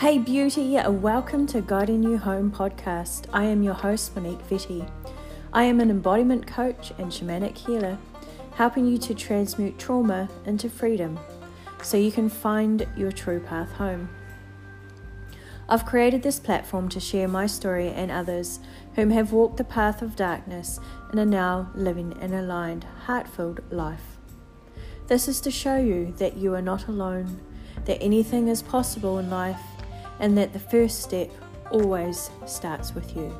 Hey, beauty, and welcome to Guiding You Home podcast. I am your host, Monique Vette. I am an embodiment coach and shamanic healer, helping you to transmute trauma into freedom so you can find your true path home. I've created this platform to share my story and others whom have walked the path of darkness and are now living an aligned, heart filled life. This is to show you that you are not alone, that anything is possible in life and that the first step always starts with you.